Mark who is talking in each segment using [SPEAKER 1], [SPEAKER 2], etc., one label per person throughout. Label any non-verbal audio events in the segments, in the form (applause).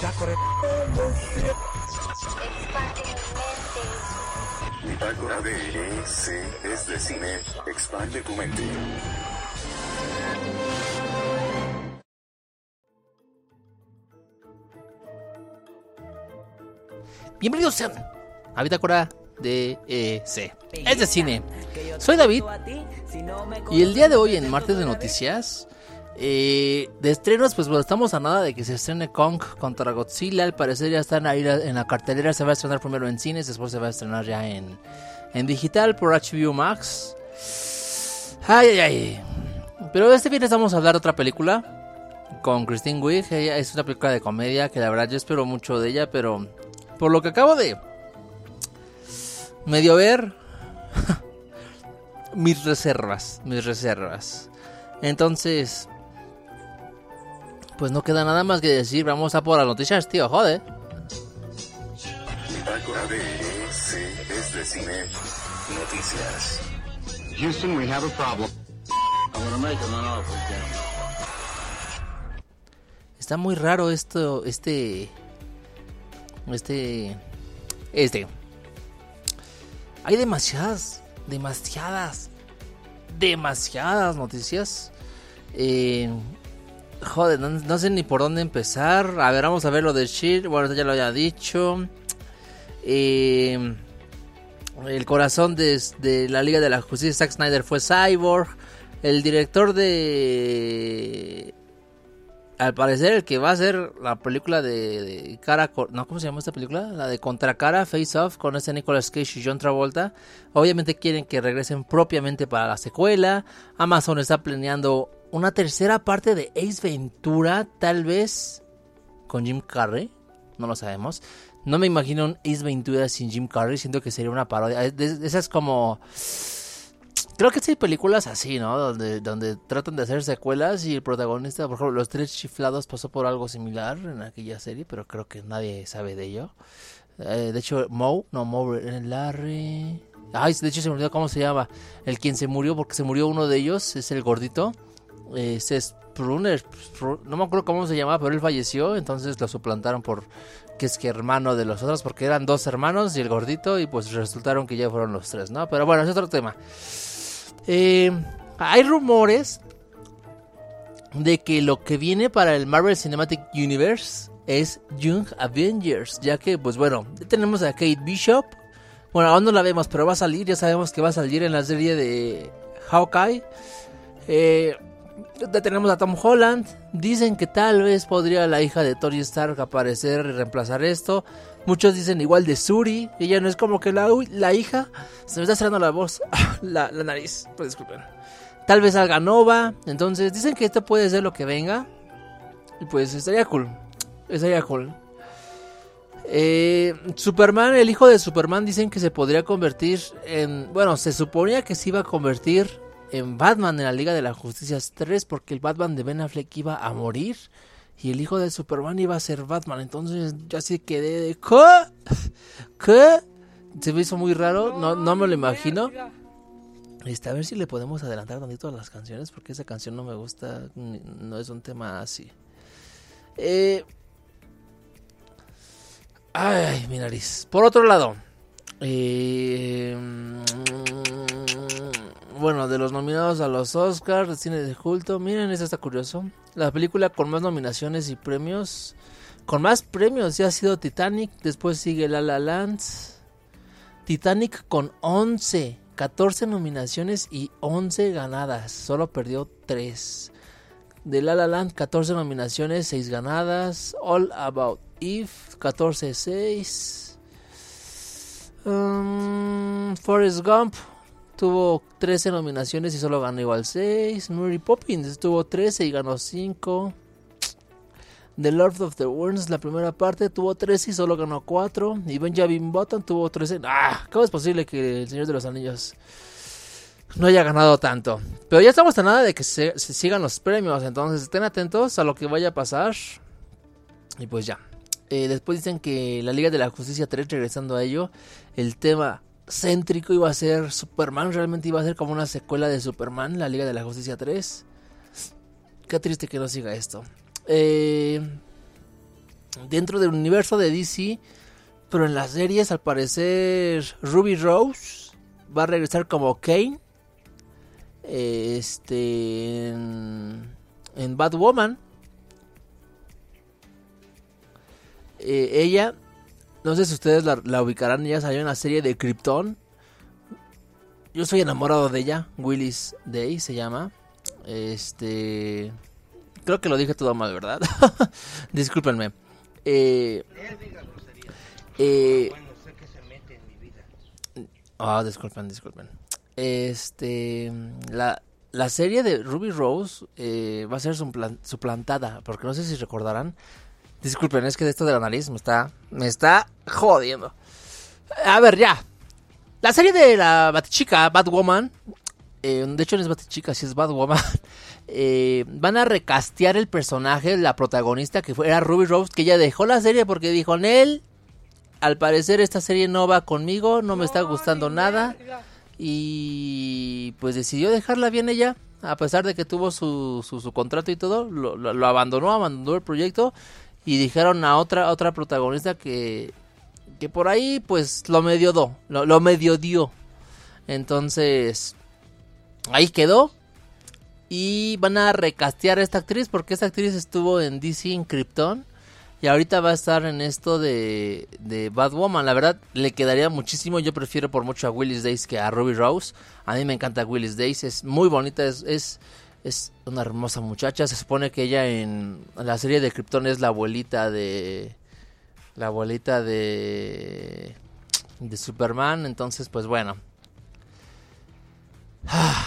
[SPEAKER 1] Bitácora.
[SPEAKER 2] Bitácora de EC es de cine. Expande tu mente.
[SPEAKER 3] Bienvenidos sean a Bitácora de EC. Es de cine. Soy David y el día de hoy en Martes de Noticias eh, de estrenos, pues bueno, estamos a nada de que se estrene Kong contra Godzilla. Al parecer ya están ahí en la cartelera. Se va a estrenar primero en cines, después se va a estrenar ya en, en digital por HBO Max. Ay, ay, ay. Pero este viernes vamos a hablar de otra película con Christine Wiig. Ella es una película de comedia que la verdad yo espero mucho de ella, pero por lo que acabo de medio ver, (laughs) mis reservas, mis reservas. Entonces, pues no queda nada más que decir, vamos a por las noticias, tío, joder.
[SPEAKER 2] Bitácora de EC es de cine. Noticias.
[SPEAKER 4] Houston, we have a problem.
[SPEAKER 3] Está muy raro esto, este, este, este. Hay demasiadas, demasiadas, demasiadas noticias. Eh, joder, no, sé ni por dónde empezar. A ver, vamos a ver lo de Shield. Bueno, ya lo había dicho. El corazón de, la Liga de la Justicia, Zack Snyder, fue Cyborg. El director de. Al parecer, el que va a hacer la película de, de cara. No, ¿cómo se llama esta película? La de Contracara, Face Off, con este Nicolas Cage y John Travolta. Obviamente quieren que regresen propiamente para la secuela. Amazon está planeando una tercera parte de Ace Ventura, tal vez con Jim Carrey. No lo sabemos. No me imagino un Ace Ventura sin Jim Carrey. Siento que sería una parodia. Eh, de Esas como. Creo que hay películas así, ¿no? Donde, donde tratan de hacer secuelas y el protagonista, por ejemplo, Los Tres Chiflados pasó por algo similar en aquella serie, pero creo que nadie sabe de ello. Eh, de hecho, Moe, no, Moe, Larry... Ay, de hecho se me cómo se llama. El quien se murió, porque se murió uno de ellos, es el gordito. Eh, Ese es Spruner, Spru- no me acuerdo cómo se llamaba, pero él falleció, entonces lo suplantaron por que es que hermano de los otros, porque eran dos hermanos y el gordito, y pues resultaron que ya fueron los tres, ¿no? Pero bueno, es otro tema. Eh, hay rumores de que lo que viene para el Marvel Cinematic Universe es Young Avengers, ya que, pues bueno, tenemos a Kate Bishop. Bueno, aún no la vemos, pero va a salir, ya sabemos que va a salir en la serie de Hawkeye. Eh, tenemos a Tom Holland. Dicen que tal vez podría la hija de Tony Stark aparecer y reemplazar esto. Muchos dicen igual de Suri. Ella no es como que la, la hija. Se me está cerrando la voz. (laughs) la, la nariz. Pues disculpen. Tal vez salga Nova. Entonces dicen que esto puede ser lo que venga. Y pues estaría cool. Estaría cool. Eh, Superman, el hijo de Superman, dicen que se podría convertir en. Bueno, se suponía que se iba a convertir en Batman en la Liga de la Justicia 3 porque el Batman de Ben Affleck iba a morir y el hijo de Superman iba a ser Batman. Entonces yo así quedé de ¿qué? ¿Qué? Se me hizo muy raro, no, no me lo imagino. Este, a ver si le podemos adelantar tantito a las canciones porque esa canción no me gusta, no es un tema así. Eh, ay, mi nariz. Por otro lado, eh, bueno, de los nominados a los Oscars cine de culto, miren, esto está curioso. La película con más nominaciones y premios, con más premios ya ha sido Titanic, después sigue La La Land. Titanic con 11, 14 nominaciones y 11 ganadas, solo perdió 3. De La La Land 14 nominaciones, 6 ganadas. All About Eve 14-6. Um, Forrest Gump tuvo 13 nominaciones y solo ganó igual 6. Mary Poppins tuvo 13 y ganó 5. The Lord of the Worms, la primera parte, tuvo 13 y solo ganó 4. Y Benjamin Button tuvo 13. ¡Ah! ¿Cómo es posible que el Señor de los Anillos no haya ganado tanto? Pero ya estamos a nada de que se, se sigan los premios. Entonces estén atentos a lo que vaya a pasar. Y pues ya. Eh, después dicen que la Liga de la Justicia 3, regresando a ello, el tema céntrico iba a ser Superman. Realmente iba a ser como una secuela de Superman, la Liga de la Justicia 3. Qué triste que no siga esto. Eh, dentro del universo de DC. Pero en las series, al parecer, Ruby Rose va a regresar como Kane. Este. En, Batwoman. Eh, ella, no sé si ustedes la, la ubicarán, ella salió en la serie de Krypton. Yo soy enamorado de ella, Willis Day se llama. Este. Creo que lo dije todo mal, ¿verdad? (laughs) Discúlpenme. Eh, eh, Ah, disculpen, disculpen. Este. La, la serie de Ruby Rose eh, va a ser suplan- suplantada. Porque no sé si recordarán. Disculpen, es que esto de la nariz me está. Me está jodiendo. A ver, ya. La serie de la Batichica, Batwoman. eh, de hecho, no es Batichica, sí es Batwoman. (laughs) eh, van a recastear el personaje, la protagonista que fue, era Ruby Rose, que ella dejó la serie porque dijo, Nel, al parecer esta serie no va conmigo, no me está gustando nada. Y pues decidió dejarla bien ella, a pesar de que tuvo su, su, su contrato y todo, lo, lo- lo abandonó, abandonó el proyecto y dijeron a otra, otra protagonista que, que por ahí pues lo medio lo, medio dio. Entonces, ahí quedó. Y van a recastear a esta actriz porque esta actriz estuvo en DC en Krypton. Y ahorita va a estar en esto de, de Batwoman. La verdad, le quedaría muchísimo. Yo prefiero por mucho a Willis Days que a Ruby Rose. A mí me encanta Willis Days. Es muy bonita. Es, es una hermosa muchacha. Se supone que ella en la serie de Krypton es la abuelita de... La abuelita de... De Superman. Entonces, pues bueno.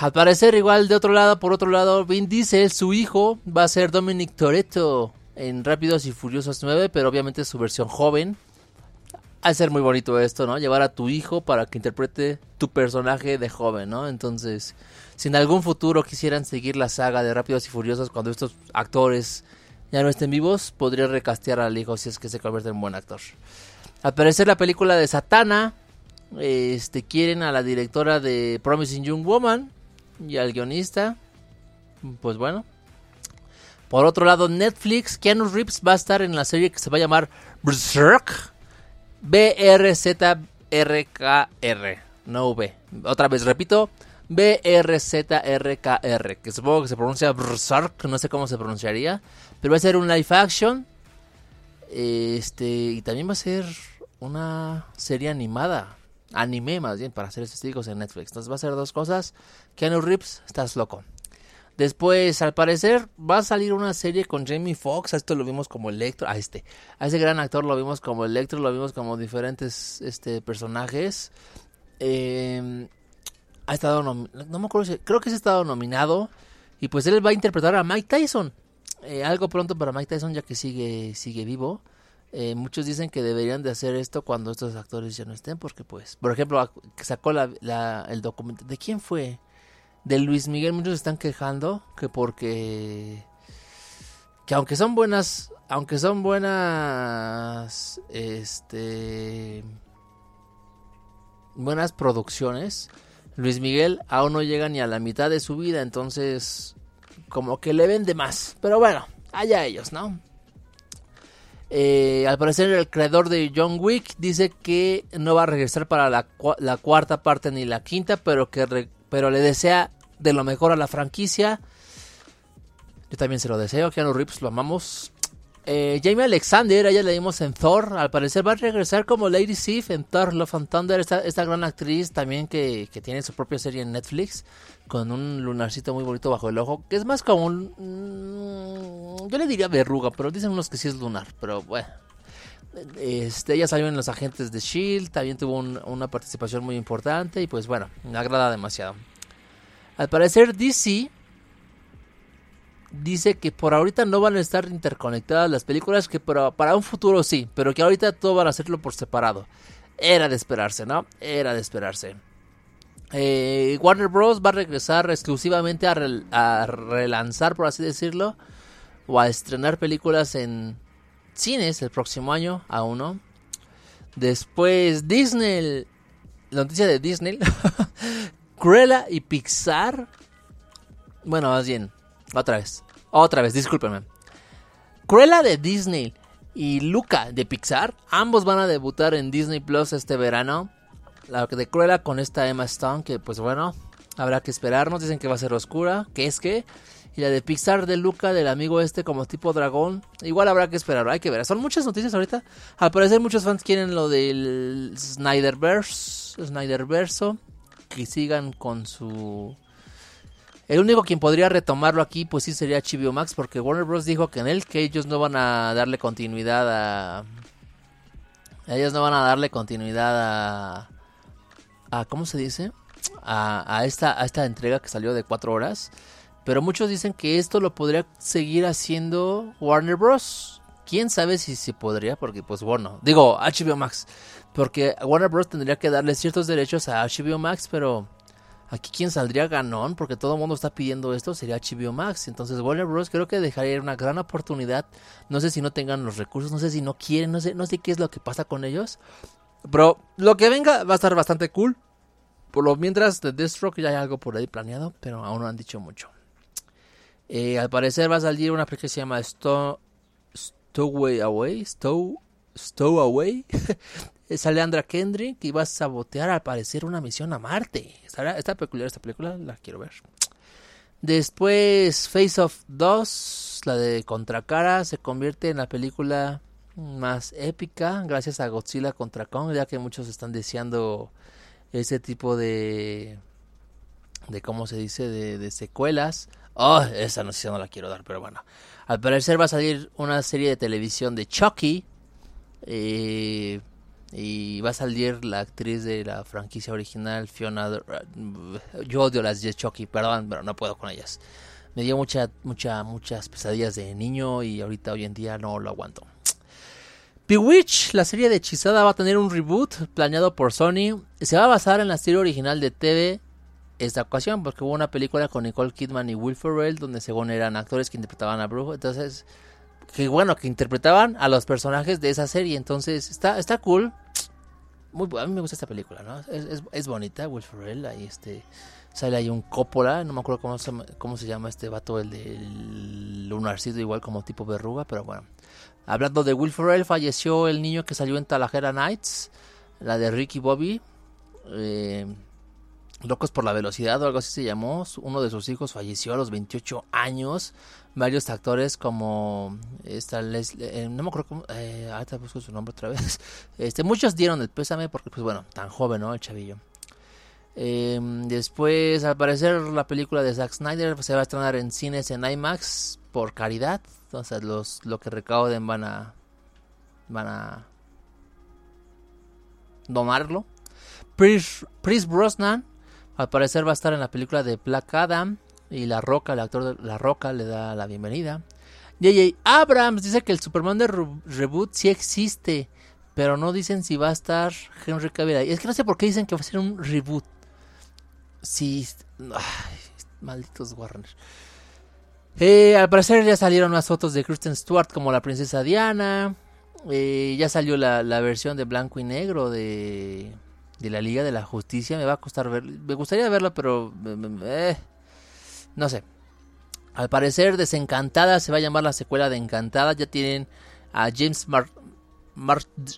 [SPEAKER 3] Al parecer, igual de otro lado, por otro lado, Vin Diesel, su hijo, va a ser Dominic Toretto en Rápidos y Furiosos 9, pero obviamente su versión joven. Ha ser muy bonito esto, ¿no? Llevar a tu hijo para que interprete tu personaje de joven, ¿no? Entonces, si en algún futuro quisieran seguir la saga de Rápidos y Furiosos cuando estos actores ya no estén vivos, podría recastear al hijo si es que se convierte en buen actor. Al la película de Satana, este, quieren a la directora de Promising Young Woman y al guionista. Pues bueno. Por otro lado, Netflix, Keanu Reeves va a estar en la serie que se va a llamar Berserk. B-R-Z-R-K-R. No V. Otra vez repito. B-R-Z-R-K-R. Que supongo que se pronuncia Berserk. No sé cómo se pronunciaría. Pero va a ser un live action. Este. Y también va a ser una serie animada. Anime más bien, para ser testigos en Netflix. Entonces va a ser dos cosas. Keanu Reeves, estás loco. Después, al parecer, va a salir una serie con Jamie Foxx. A esto lo vimos como Electro. A este. A ese gran actor lo vimos como Electro. Lo vimos como diferentes este, personajes. Eh, ha estado. No me acuerdo si. Creo que sí ha estado nominado. Y pues él va a interpretar a Mike Tyson. Eh, algo pronto para Mike Tyson, ya que sigue, sigue vivo. Eh, muchos dicen que deberían de hacer esto cuando estos actores ya no estén. Porque, pues. Por ejemplo, sacó el documento. ¿De quién fue? de Luis Miguel muchos están quejando que porque que aunque son buenas aunque son buenas este buenas producciones Luis Miguel aún no llega ni a la mitad de su vida entonces como que le vende más pero bueno allá ellos no Eh, al parecer el creador de John Wick dice que no va a regresar para la, la cuarta parte ni la quinta, pero que pero le desea de lo mejor a la franquicia. Yo también se lo deseo, Keanu Reeves lo amamos. Eh, Jamie Alexander, ella le dimos en Thor, al parecer va a regresar como Lady Sif en Thor Love and Thunder, esta, gran actriz también que, tiene su propia serie en Netflix, con un lunarcito muy bonito bajo el ojo, que es más como un... mm, yo le diría verruga, pero dicen unos que sí es lunar, pero bueno. Este, ella salió en Los Agentes de Shield, también tuvo un- una participación muy importante y pues bueno, me agrada demasiado. Al parecer DC dice que por ahorita no van a estar interconectadas las películas, que para, para un futuro sí, pero que ahorita todo van a hacerlo por separado. Era de esperarse, ¿no? Era de esperarse. Eh, Warner Bros. va a regresar exclusivamente a, a relanzar, por así decirlo, o a estrenar películas en cines el próximo año, aún no. Después Disney, la noticia de Disney, (laughs) Cruella y Pixar. Bueno, más bien, otra vez, otra vez, discúlpenme. Cruella de Disney y Luca de Pixar. Ambos van a debutar en Disney Plus este verano. La de Cruella con esta Emma Stone, que pues bueno, habrá que esperarnos. Dicen que va a ser oscura, que es que. Y la de Pixar de Luca, del amigo este como tipo dragón. Igual habrá que esperar, hay que ver. Son muchas noticias ahorita. Al parecer muchos fans quieren lo del Snyderverse, Snyderverso. Que sigan con su... El único quien podría retomarlo aquí, pues sí sería HBO Max, porque Warner Bros. dijo que en él, que ellos no van a darle continuidad a... Ellos no van a darle continuidad a... a ¿Cómo se dice? A, a, esta, a esta entrega que salió de 4 horas. Pero muchos dicen que esto lo podría seguir haciendo Warner Bros. Quién sabe si se podría, porque pues bueno, digo HBO Max, porque Warner Bros. tendría que darle ciertos derechos a HBO Max, pero aquí quien saldría ganón, porque todo el mundo está pidiendo esto, sería HBO Max. Entonces Warner Bros. creo que dejaría una gran oportunidad. No sé si no tengan los recursos, no sé si no quieren, no sé, no sé qué es lo que pasa con ellos. Pero lo que venga va a estar bastante cool. Por lo mientras de Deathstroke ya hay algo por ahí planeado, pero aún no han dicho mucho. Eh, al parecer va a salir una película que se llama Stow, Stowaway Away. Stow, Stowaway. (laughs) Sale Andra Kendrick y va a sabotear al parecer una misión a Marte. Está, peculiar esta película, la quiero ver. Después Face of 2, la de Contracara, se convierte en la película más épica gracias a Godzilla contra Kong, ya que muchos están deseando ese tipo de de cómo se dice de, de secuelas Oh, esa noticia no la quiero dar, pero bueno. Al parecer va a salir una serie de televisión de Chucky. Eh, y va a salir la actriz de la franquicia original, Fiona. Yo odio las de Chucky, perdón, pero no puedo con ellas. Me dio mucha, mucha, muchas pesadillas de niño y ahorita hoy en día no lo aguanto. Bewitch, la serie de hechizada, va a tener un reboot planeado por Sony. Se va a basar en la serie original de TV esta ocasión, porque hubo una película con Nicole Kidman y Will Ferrell, donde según eran actores que interpretaban a Brujo, entonces, que bueno, que interpretaban a los personajes de esa serie, entonces está, está cool. Muy, a mí me gusta esta película, ¿no? Es, es, bonita, Will Ferrell, ahí este, sale ahí un Coppola, no me acuerdo cómo se, cómo se llama este vato, el del lunarcito, igual como tipo verruga, pero bueno. Hablando de Will Ferrell, falleció el niño que salió en Talajera Nights, la de Ricky Bobby. Eh, Locos por la velocidad o algo así se llamó. Uno de sus hijos falleció a los 28 años. Varios actores como esta Leslie, eh, no me acuerdo cómo, eh, ahorita busco su nombre otra vez. (laughs) Este, muchos dieron el pésame porque pues bueno, tan joven, ¿no? El chavillo. Eh, después, al parecer, la película de Zack Snyder se va a estrenar en cines en IMAX por caridad. Entonces, los, lo que recauden van a van a donarlo. Chris, Chris Brosnan al parecer va a estar en la película de Black Adam y La Roca, el actor de La Roca, le da la bienvenida. J.J. Abrams dice que el Superman de reboot sí existe, pero no dicen si va a estar Henry Cavill. Es que no sé por qué dicen que va a ser un reboot. Sí, malditos Warner. Eh, al parecer ya salieron las fotos de Kristen Stewart como la princesa Diana. Eh, ya salió la versión de blanco y negro de de la Liga de la Justicia. Me va a costar ver, me gustaría verlo, pero eh, no sé. Al parecer, Desencantada se va a llamar la secuela de Encantada. Ya tienen a James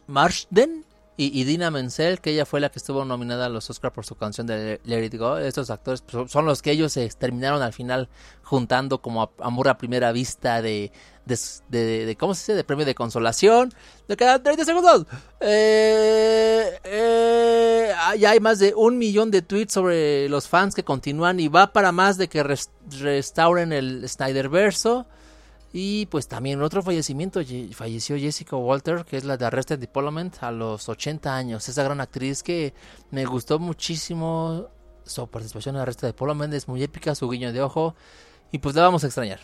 [SPEAKER 3] Marsden y, Dina Menzel, que ella fue la que estuvo nominada a los Oscars por su canción de Let It Go. Estos actores son los que ellos se terminaron al final juntando como amor a primera vista de, de, ¿cómo se dice? De premio de consolación. Le quedan 30 segundos. Eh, eh, ya hay más de un millón de tweets sobre los fans que continúan y va para más de que restauren el Snyderverso. Y pues también otro fallecimiento, falleció Jessica Walter, que es la de Arrested Development, a los 80 años. Esa gran actriz que me gustó muchísimo su participación en Arrested Development, es muy épica, su guiño de ojo, y pues la vamos a extrañar.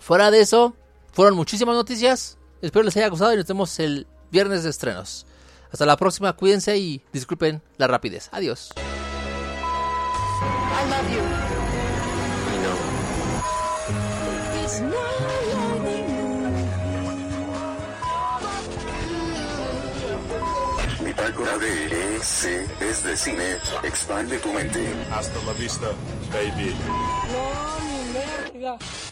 [SPEAKER 3] Fuera de eso, fueron muchísimas noticias, espero les haya gustado y nos vemos el viernes de estrenos. Hasta la próxima, cuídense y disculpen la rapidez. Adiós.
[SPEAKER 2] Bitácora de EC es de cine. Expande tu mente.
[SPEAKER 4] Hasta la vista, baby.
[SPEAKER 1] No, mi.